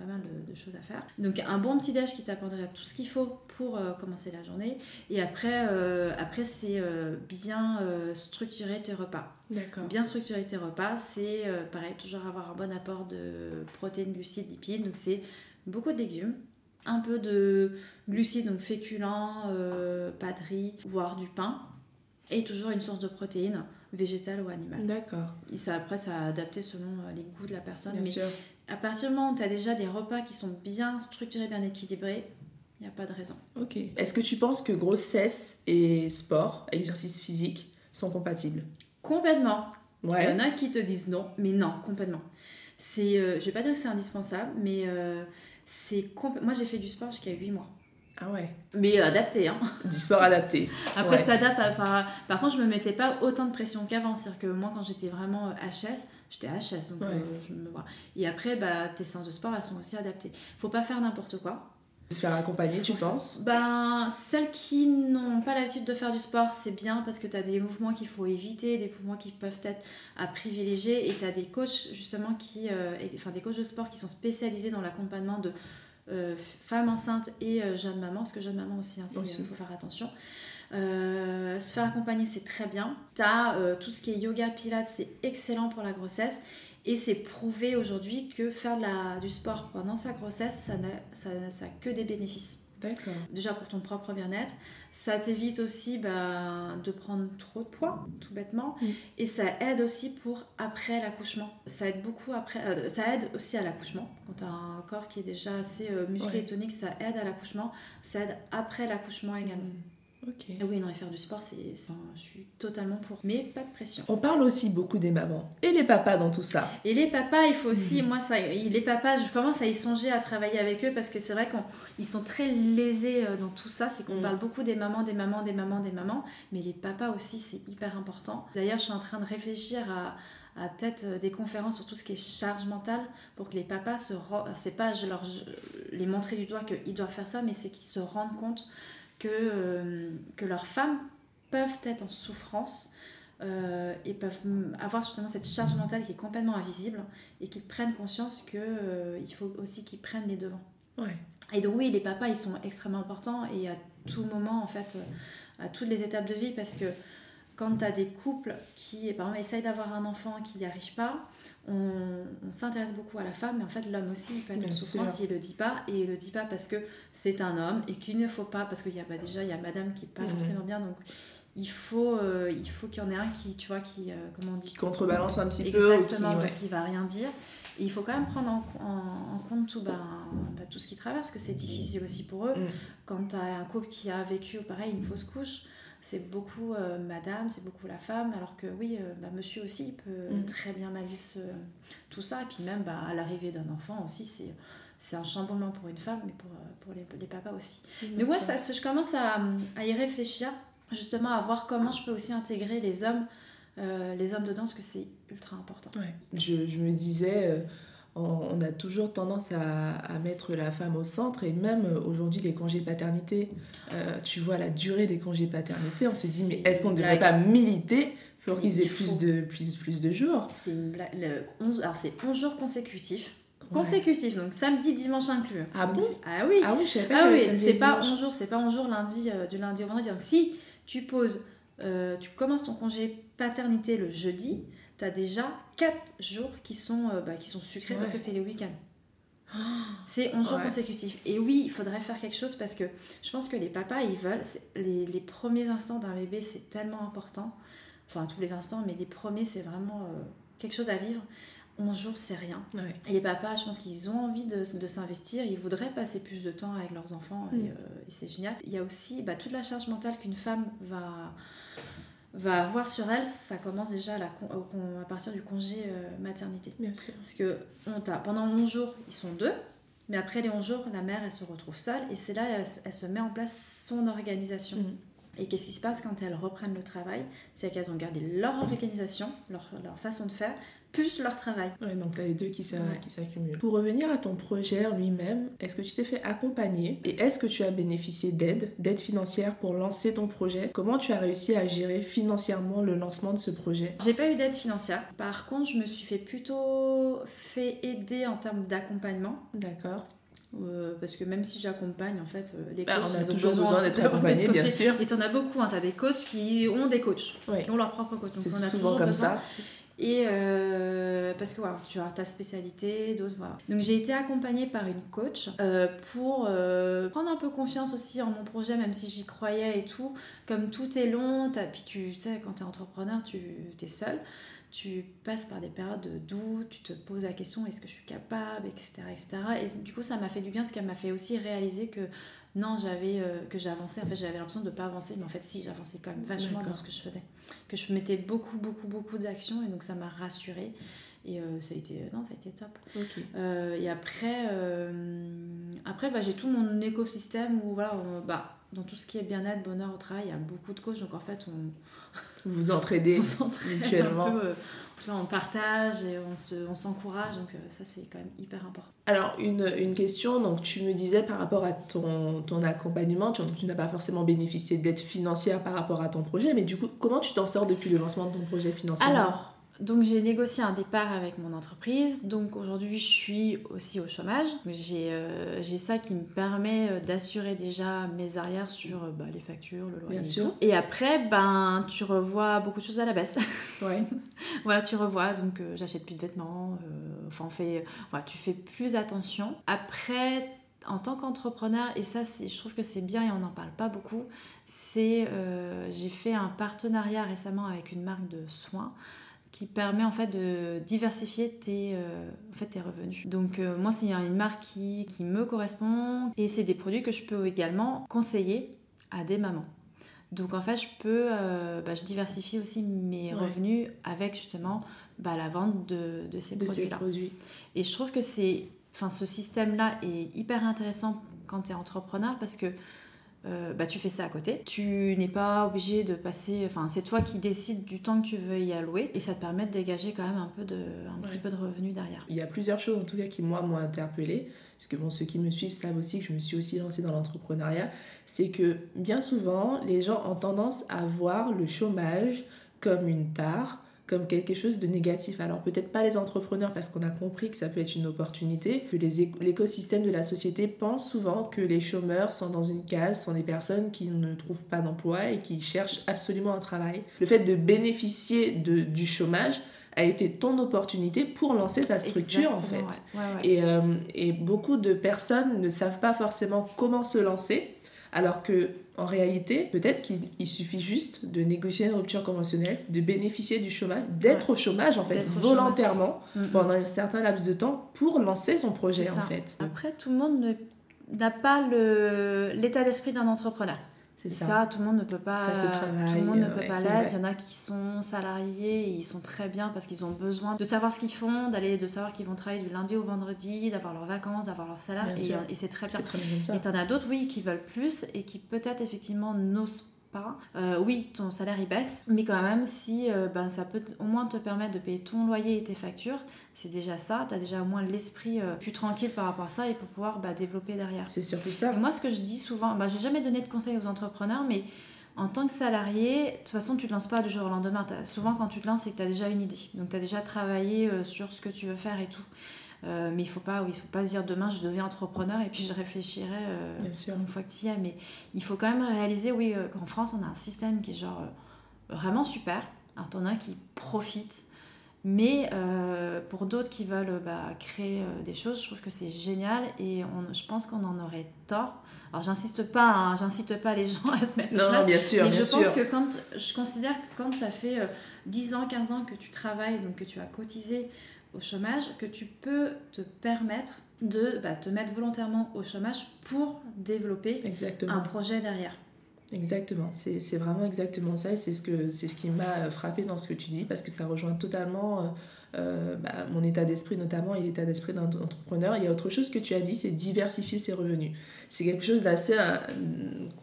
Pas mal de, de choses à faire. Donc un bon petit déj qui t'apporte déjà tout ce qu'il faut pour euh, commencer la journée. Et après, euh, après c'est euh, bien structurer tes repas. D'accord. Bien structurer tes repas, c'est pareil, toujours avoir un bon apport de protéines, glucides, lipides. Donc c'est beaucoup de légumes, un peu de glucides, donc féculents, pas de riz, voire du pain. Et toujours une source de protéines, végétale ou animale. D'accord, Et ça, après, ça a adapté selon les goûts de la personne. bien Mais sûr. À partir du moment où tu as déjà des repas qui sont bien structurés, bien équilibrés, il n'y a pas de raison. Ok. Est-ce que tu penses que grossesse et sport, exercice physique, sont compatibles? Complètement. Il y en a qui te disent non, mais non, complètement. C'est, euh, je vais pas dire que c'est indispensable, mais euh, c'est compl- moi j'ai fait du sport jusqu'à 8 mois. Ah ouais. Mais euh, adapté, hein. Du sport adapté. Après, Ouais. tu t'adaptes. à- Par, par contre, je me mettais pas autant de pression qu'avant. C'est-à-dire que moi, quand j'étais vraiment euh, HS, J'étais HS, donc Ouais. euh, je me vois. Et après, bah, tes séances de sport, elles sont aussi adaptées. Faut pas faire n'importe quoi. Se faire accompagner, tu penses? Ben, celles qui n'ont pas l'habitude de faire du sport, c'est bien parce que tu as des mouvements qu'il faut éviter, des mouvements qui peuvent être à privilégier et tu as des coachs justement qui, euh, et- enfin des coachs de sport qui sont spécialisés dans l'accompagnement de euh, femmes enceintes et euh, jeunes mamans, parce que jeunes mamans aussi, il Aussi. faut faire attention. Euh, se faire accompagner, c'est très bien. Tu as tout ce qui est yoga, pilates, c'est excellent pour la grossesse. Et c'est prouvé aujourd'hui que faire de la- du sport pendant sa grossesse, ça n'a ça, ça que des bénéfices D'accord. déjà pour ton propre bien-être. Ça t'évite aussi bah, de prendre trop de poids, tout bêtement. Mm. Et ça aide aussi pour après l'accouchement. Ça aide beaucoup après. euh, ça aide aussi à l'accouchement. Quand tu as un corps qui est déjà assez euh, musclé Ouais. et tonique, ça aide à l'accouchement. Ça aide après l'accouchement également. Ah oui, non, et faire du sport, c'est, je suis totalement pour. Mais pas de pression. On parle aussi beaucoup des mamans et les papas dans tout ça. Et les papas, il faut aussi, Mhm. moi, ça, les papas, je commence à y songer, à travailler avec eux parce que c'est vrai qu'ils sont très lésés euh, dans tout ça. C'est qu'on Mhm. parle beaucoup des mamans, des mamans, des mamans, des mamans, mais les papas aussi, c'est hyper important. D'ailleurs, je suis en train de réfléchir à, à peut-être euh, des conférences sur tout ce qui est charge mentale pour que les papas se rendent. C'est pas je leur je- les montrer du doigt qu'ils doivent faire ça, mais c'est qu'ils se rendent compte que, euh, que leurs femmes peuvent être en souffrance euh, et peuvent avoir justement cette charge mentale qui est complètement invisible et qu'ils prennent conscience que euh, il faut aussi qu'ils prennent les devants. Ouais. Et donc oui, les papas, ils sont extrêmement importants et à tout moment, en fait, à toutes les étapes de vie, parce que quand tu as des couples qui, par exemple, essayent d'avoir un enfant qui n'y arrive pas, on, on s'intéresse beaucoup à la femme, mais en fait, l'homme aussi, il peut être en souffrance s'il ne le dit pas, et il le dit pas parce que c'est un homme et qu'il ne faut pas, parce qu'il y a bah, déjà, il y a madame qui n'est pas forcément bien, donc il faut, euh, il faut qu'il y en ait un qui, tu vois, qui, euh, comment on dit Qui contrebalance un petit peu. ou qui- Exactement, ouais. il va rien dire. Et il faut quand même prendre en, en- en compte tout, ben, ben, tout ce qu'ils traversent, que c'est difficile aussi pour eux. Mm. Quand tu as un couple qui a vécu, pareil, une fausse couche, c'est beaucoup euh, madame, c'est beaucoup la femme, alors que oui, euh, bah, monsieur aussi, il peut Mm. très bien mal vivre ce- tout ça. Et puis même bah, à l'arrivée d'un enfant aussi, c'est... C'est un chamboulement pour une femme, mais pour, euh, pour les, les papas aussi. Donc ouais, ça, ça- je commence à, à y réfléchir, justement à voir comment je peux aussi intégrer les hommes, euh, les hommes dedans, parce que c'est ultra important. Ouais. Je, je me disais, euh, on, a toujours tendance à, à mettre la femme au centre et même euh, aujourd'hui les congés paternité, euh, tu vois la durée des congés paternité, on se dit mais est-ce qu'on ne devrait pas militer pour qu'ils aient plus de, plus, plus de jours? C'est une blague. le 11 alors c'est 11 jours consécutifs. Ouais. Consécutifs, donc samedi, dimanche inclus. Ah Donc bon? Ah oui. Ah oui, je savais pas Ah oui, c'est pas dimanche. 11 jours, c'est pas 11 jours lundi, euh, du lundi au vendredi. Donc si tu poses, euh, tu commences ton congé paternité le jeudi, tu as déjà 4 jours qui sont, euh, bah, qui sont sucrés parce que c'est les week-ends. <gasps> C'est 11 jours Ouais. consécutifs. Et oui, il faudrait faire quelque chose parce que je pense que les papas, ils veulent. Les, les premiers instants d'un bébé, c'est tellement important. Enfin, tous les instants, mais les premiers, c'est vraiment euh, quelque chose à vivre. 11 jours, c'est rien. Ouais. Et les papas, je pense qu'ils ont envie de, de s'investir, ils voudraient passer plus de temps avec leurs enfants Mm. et, euh, et c'est génial. Il y a aussi bah, toute la charge mentale qu'une femme va, va avoir sur elle, ça commence déjà à, la con- au con- à partir du congé euh, maternité. Bien sûr. Parce que on t'a- pendant 11 jours, ils sont deux, mais après les 11 jours, la mère, elle se retrouve seule et c'est là, elle, elle se met en place son organisation. Mhm. Et qu'est-ce qui se passe quand elles reprennent le travail? C'est qu'elles ont gardé leur organisation, leur, leur façon de faire, plus leur travail. Ouais, donc tu as les deux qui Ouais. s'accumulent. Pour revenir à ton projet en lui-même, est-ce que tu t'es fait accompagner et est-ce que tu as bénéficié d'aide, d'aide financière pour lancer ton projet? Comment tu as réussi à gérer financièrement le lancement de ce projet? J'ai pas eu d'aide financière. Par contre, je me suis fait plutôt fait aider en termes d'accompagnement. D'accord. Euh, parce que même si j'accompagne, en fait, euh, les coachs, Bah, on a ils ont toujours besoin d'être <laughs> d'avoir accompagné, des bien sûr. Et t'en as beaucoup, hein. t'as des coachs qui ont des coachs, Ouais. qui ont leur propre coach. Donc C'est on a souvent toujours comme besoin. ça. Et euh, parce que voilà, tu as ta spécialité, d'autres voilà. Donc j'ai été accompagnée par une coach euh, pour euh, prendre un peu confiance aussi en mon projet, même si j'y croyais et tout. Comme tout est long, puis tu sais, quand tu es entrepreneur, tu es seul. Tu passes par des périodes de doute, tu te poses la question est-ce que je suis capable, etc. etc. Et du coup, ça m'a fait du bien, ce qui m'a fait aussi réaliser que non, j'avais que j'avançais. En fait, j'avais l'impression de ne pas avancer, mais en fait, si, j'avançais quand même vachement dans ce que je faisais que je mettais beaucoup, beaucoup, beaucoup d'actions et donc ça m'a rassurée. Et euh, ça, a été, non, ça a été top. Euh, et après, euh, après bah, j'ai tout mon écosystème où voilà, on- bah, dans tout ce qui est bien-être, bonheur au travail, il y a beaucoup de coachs. Donc en fait, on vous <laughs> entraidez mutuellement. Un peu, euh, on partage et on s'encourage. donc euh, ça, c'est quand même hyper important. Alors, une, une, question. Donc, tu me disais par rapport à ton, ton accompagnement, tu, tu n'as pas forcément bénéficié d'aide financière par rapport à ton projet. Mais du coup, comment tu t'en sors depuis le lancement de ton projet financier Alors, donc j'ai négocié un départ avec mon entreprise. Donc aujourd'hui je suis aussi au chômage. Euh, j'ai ça qui me permet euh, d'assurer déjà mes arrières sur euh, bah, les factures, le loyer. Bien sûr. Et après, ben, tu revois beaucoup de choses à la baisse. <laughs> Ouais. <laughs> voilà, tu revois. Donc j'achète plus de vêtements. enfin, on fait, voilà, tu fais plus attention. Après, en tant qu'entrepreneur, et ça je trouve que c'est bien et on n'en parle pas beaucoup, c'est j'ai fait un partenariat récemment avec une marque de soins qui permet en fait de diversifier tes, euh, en fait, tes revenus. Donc euh, moi, c'est une marque qui, qui me correspond et c'est des produits que je peux également conseiller à des mamans. Donc en fait, je peux, euh, bah, je diversifie aussi mes revenus avec justement bah, la vente de, de ces produits-là. Produits. Et je trouve que c'est, enfin, ce système-là est hyper intéressant quand tu es entrepreneur parce que euh, bah, tu fais ça à côté. Tu n'es pas obligé de passer. Enfin, c'est toi qui décides du temps que tu veux y allouer et ça te permet de dégager quand même un, peu de, un petit peu de revenus derrière. Il y a plusieurs choses en tout cas qui, moi, m'ont interpellée. Parce que bon, ceux qui me suivent savent aussi que je me suis aussi lancée dans l'entrepreneuriat. C'est que bien souvent, les gens ont tendance à voir le chômage comme une tare comme quelque chose de négatif. Alors peut-être pas les entrepreneurs parce qu'on a compris que ça peut être une opportunité, que l'écosystème de la société pense souvent que les chômeurs sont dans une case, sont des personnes qui ne trouvent pas d'emploi et qui cherchent absolument un travail. Le fait de bénéficier de, du chômage, a été ton opportunité pour lancer ta structure en fait. Et, euh, et, beaucoup de personnes ne savent pas forcément comment se lancer, alors que en réalité, peut-être qu'il suffit juste de négocier une rupture conventionnelle, de bénéficier du chômage, d'être au chômage en fait, volontairement pendant un certain laps de temps pour lancer son projet en fait. Après, tout le monde n'a pas l'état d'esprit d'un entrepreneur. C'est ça. Tout le monde ne peut pas. tout le monde ne peut pas l'être. Il y en a qui sont salariés et ils sont très bien parce qu'ils ont besoin de savoir ce qu'ils font, d'aller, de savoir qu'ils vont travailler du lundi au vendredi, d'avoir leurs vacances, d'avoir leur salaire. et, c'est très bien. Très bien et en as d'autres, oui, qui veulent plus et qui peut-être effectivement n'osent pas. Euh, oui, ton salaire il baisse, mais quand même, si euh, ben, ça peut au moins te permettre de payer ton loyer et tes factures, c'est déjà ça. Tu as déjà au moins l'esprit euh, plus tranquille par rapport à ça et pour pouvoir bah, développer derrière. C'est surtout ça. moi, ce que je dis souvent, bah, j'ai jamais donné de conseils aux entrepreneurs, mais en tant que salarié, de toute façon, tu te lances pas du jour au lendemain. Souvent, quand tu te lances, c'est que tu as déjà une idée. Donc, tu as déjà travaillé sur ce que tu veux faire et tout. Euh, mais il faut pas, oui, faut pas se dire demain je deviens entrepreneur et puis je réfléchirai euh, une fois que tu y es. Mais il faut quand même réaliser, oui, euh, qu'en France on a un système qui est genre vraiment super. Alors t'en as qui profitent, mais pour d'autres qui veulent bah, créer des choses, je trouve que c'est génial et on, je pense qu'on en aurait tort. Alors j'insiste pas, hein, j'incite pas les <laughs> gens à se mettre. Non, bien sûr. Mais je pense que quand je considère que quand ça fait 10 ans, 15 ans que tu travailles, donc que tu as cotisé au chômage que tu peux te permettre de bah, te mettre volontairement au chômage pour développer un projet derrière. Exactement, c'est vraiment exactement ça et c'est ce, ce qui m'a frappé dans ce que tu dis parce que ça rejoint totalement euh, euh, bah, mon état d'esprit notamment et l'état d'esprit d'un entrepreneur. Il y a autre chose que tu as dit, c'est diversifier ses revenus. C'est quelque chose d'assez euh,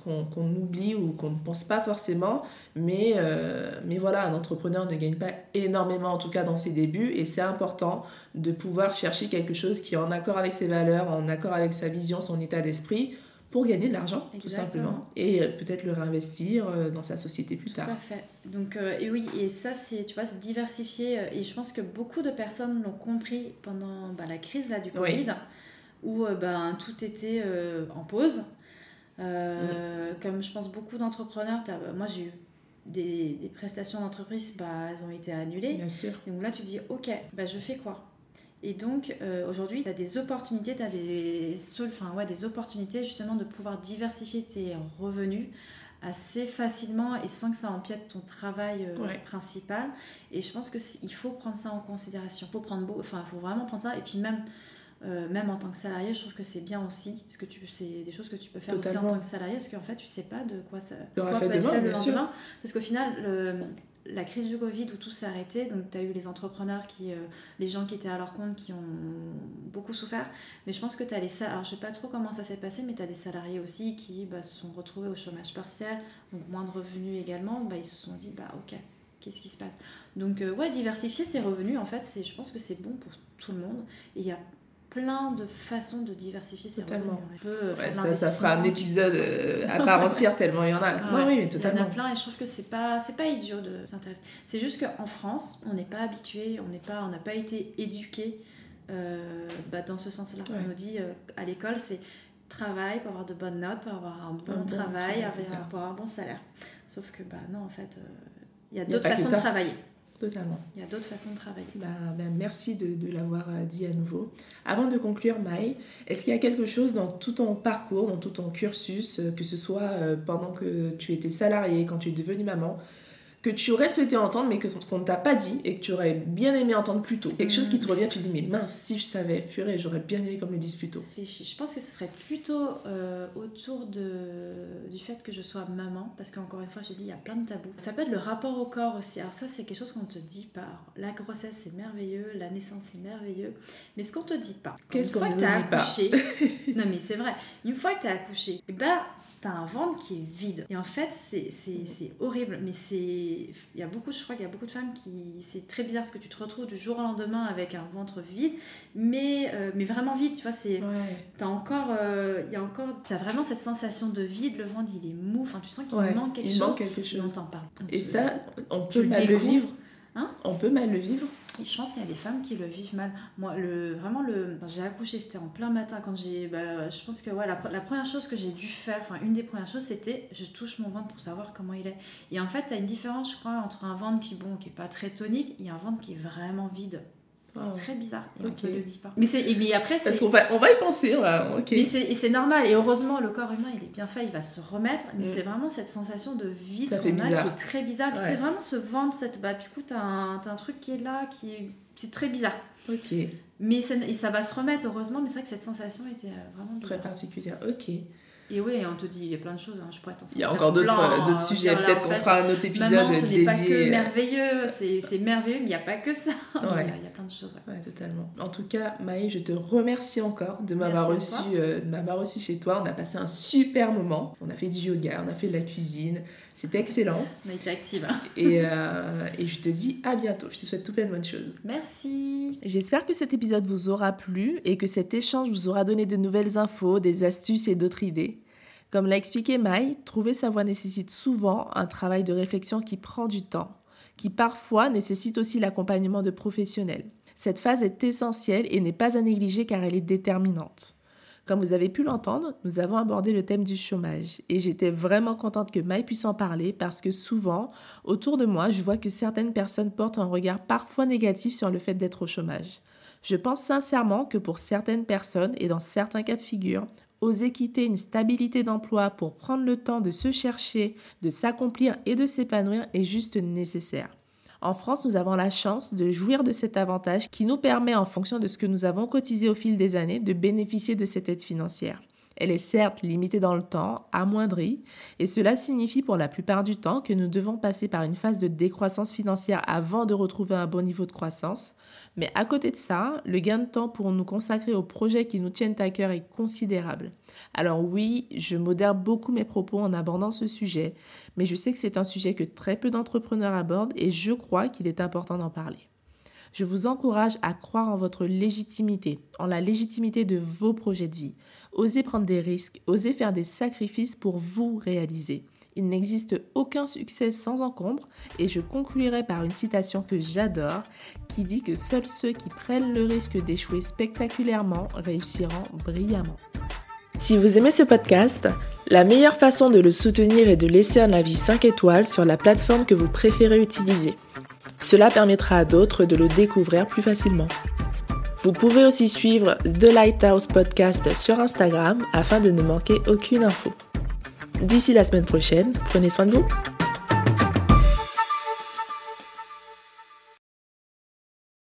qu'on oublie ou qu'on ne pense pas forcément, mais, euh, mais voilà, un entrepreneur ne gagne pas énormément, en tout cas dans ses débuts, et c'est important de pouvoir chercher quelque chose qui est en accord avec ses valeurs, en accord avec sa vision, son état d'esprit, pour gagner de l'argent, tout simplement. Et euh, peut-être le réinvestir euh, dans sa société plus tard. Tout à fait. Donc, euh, et oui, et ça, c'est, tu vois, c'est diversifier. Et je pense que beaucoup de personnes l'ont compris pendant bah, la crise là, du Covid, où ben, tout était en pause. Comme je pense beaucoup d'entrepreneurs, moi j'ai eu des, des prestations d'entreprise, bah, elles ont été annulées. Bien sûr. donc là, tu dis, ok, bah, je fais quoi? Et donc euh, aujourd'hui, tu as des opportunités, tu as des, enfin, ouais, des opportunités justement de pouvoir diversifier tes revenus assez facilement et sans que ça empiète ton travail euh, principal. Et je pense qu'il faut prendre ça en considération. Faut prendre enfin, faut vraiment prendre ça. Et puis même, euh, même en tant que salarié, je trouve que c'est bien aussi. Parce que tu, c'est des choses que tu peux faire aussi en tant que salarié, parce qu'en fait, tu sais pas de quoi ça quoi peut être fait le lendemain. Parce qu'au final, le, la crise du Covid où tout s'est arrêté, donc tu as eu les entrepreneurs, qui, euh, les gens qui étaient à leur compte qui ont beaucoup souffert, mais je pense que tu as les salariés, alors je sais pas trop comment ça s'est passé, mais tu as des salariés aussi qui bah, se sont retrouvés au chômage partiel, donc moins de revenus également, bah, ils se sont dit, bah ok, qu'est-ce qui se passe? Donc euh, ouais, diversifier ses revenus, en fait, je pense que c'est bon pour tout le monde, plein de façons de diversifier ses totalement. revenus. ça, ça fera un épisode euh, à part entière <laughs> tellement il y en a. oui, mais totalement. Il y en a plein et je trouve que c'est pas c'est pas idiot de s'intéresser. C'est juste qu'en France, on n'est pas habitué, on n'est pas on n'a pas été éduqué euh, bah, dans ce sens-là. On nous dit euh, à l'école c'est travail pour avoir de bonnes notes, pour avoir un bon, travail, pour avoir un bon salaire. Sauf que bah non en fait il y a d'autres façons de travailler. Totalement. Il y a d'autres façons de travailler. Bah, bah, merci de, de l'avoir euh, dit à nouveau. Avant de conclure, Maï, est-ce qu'il y a quelque chose dans tout ton parcours, dans tout ton cursus, euh, que ce soit euh, pendant que tu étais salariée, quand tu es devenue maman, que tu aurais souhaité entendre mais que qu'on ne t'a pas dit et que tu aurais bien aimé entendre plus tôt Quelque chose qui te revient, tu dis mais mince, si je savais, purée, j'aurais bien aimé qu'on me le dise plus tôt. Je pense que ce serait plutôt euh, autour de, du fait que je sois maman parce qu'encore une fois, je dis, il y a plein de tabous. Ça peut être le rapport au corps aussi. Alors ça, c'est quelque chose qu'on te dit pas. La grossesse, c'est merveilleux, la naissance, c'est merveilleux. Mais ce qu'on te dit pas, qu'est-ce qu'on te dit accouché, <laughs> non mais c'est vrai, une fois que tu as accouché, et eh ben t'as un ventre qui est vide. Et en fait, c'est horrible. Mais c'est. Il y a beaucoup, je crois qu'il y a beaucoup de femmes qui. C'est très bizarre parce que tu te retrouves du jour au lendemain avec un ventre vide, mais, euh, mais vraiment vide, tu vois. c'est T'as encore. Euh, il y a encore. T'as vraiment cette sensation de vide, le ventre il est mou, enfin, tu sens qu'il manque quelque il chose. Manque quelque chose. on t'en parle. Et ça, on peut mal le vivre. Hein? On peut mal le vivre je pense qu'il y a des femmes qui le vivent mal. Moi, vraiment, le, j'ai accouché, c'était en plein matin. Quand j'ai, bah, je pense que ouais, la, première chose que j'ai dû faire, enfin, une des premières choses, c'était je touche mon ventre pour savoir comment il est. Et en fait, tu as une différence, je crois, entre un ventre qui, bon, qui est pas très tonique et un ventre qui est vraiment vide. C'est très bizarre. Et on ne le dit pas. Mais, mais après, Parce qu'on va, on va y penser. Mais c'est normal. Et heureusement, le corps humain, il est bien fait, il va se remettre. Mais mm. c'est vraiment cette sensation de vide qu'on a qui est très bizarre. C'est vraiment ce ventre, cette, bah, du coup, tu as, as, un truc qui est là, qui est c'est très bizarre. Ok. Mais ça, et ça va se remettre, heureusement. Mais c'est vrai que cette sensation était euh, vraiment Très particulière. Ok. Et oui, on te dit, il y a plein de choses, hein, je pourrais t'en Il y a encore d'autres euh, sujets, peut-être qu'on fera un autre épisode maman, ce n'est pas que merveilleux, <laughs> c'est merveilleux, mais il n'y a pas que ça. Il, y a, plein de choses. Ouais. totalement. En tout cas, Maï, je te remercie encore de m'avoir reçu, euh, reçu chez toi. On a passé un super moment. On a fait du yoga, on a fait de la cuisine. C'était <laughs> excellent. On a été active. et, euh, et je te dis à bientôt. Je te souhaite tout plein de bonnes choses. Merci. J'espère que cet épisode vous aura plu et que cet échange vous aura donné de nouvelles infos, des astuces et d'autres idées. Comme l'a expliqué Mai, trouver sa voie nécessite souvent un travail de réflexion qui prend du temps, qui parfois nécessite aussi l'accompagnement de professionnels. Cette phase est essentielle et n'est pas à négliger car elle est déterminante. Comme vous avez pu l'entendre, nous avons abordé le thème du chômage et j'étais vraiment contente que Maï puisse en parler parce que souvent, autour de moi, je vois que certaines personnes portent un regard parfois négatif sur le fait d'être au chômage. Je pense sincèrement que pour certaines personnes et dans certains cas de figure, oser quitter une stabilité d'emploi pour prendre le temps de se chercher, de s'accomplir et de s'épanouir est juste nécessaire. En France, nous avons la chance de jouir de cet avantage qui nous permet, en fonction de ce que nous avons cotisé au fil des années, de bénéficier de cette aide financière. Elle est certes limitée dans le temps, amoindrie, et cela signifie pour la plupart du temps que nous devons passer par une phase de décroissance financière avant de retrouver un bon niveau de croissance. Mais à côté de ça, le gain de temps pour nous consacrer aux projets qui nous tiennent à cœur est considérable. Alors oui, je modère beaucoup mes propos en abordant ce sujet, mais je sais que c'est un sujet que très peu d'entrepreneurs abordent et je crois qu'il est important d'en parler. Je vous encourage à croire en votre légitimité, en la légitimité de vos projets de vie. Osez prendre des risques, osez faire des sacrifices pour vous réaliser. Il n'existe aucun succès sans encombre et je conclurai par une citation que j'adore qui dit que seuls ceux qui prennent le risque d'échouer spectaculairement réussiront brillamment. Si vous aimez ce podcast, la meilleure façon de le soutenir est de laisser un avis 5 étoiles sur la plateforme que vous préférez utiliser. Cela permettra à d'autres de le découvrir plus facilement. Vous pouvez aussi suivre The Lighthouse Podcast sur Instagram afin de ne manquer aucune info. D'ici la semaine prochaine, prenez soin de vous.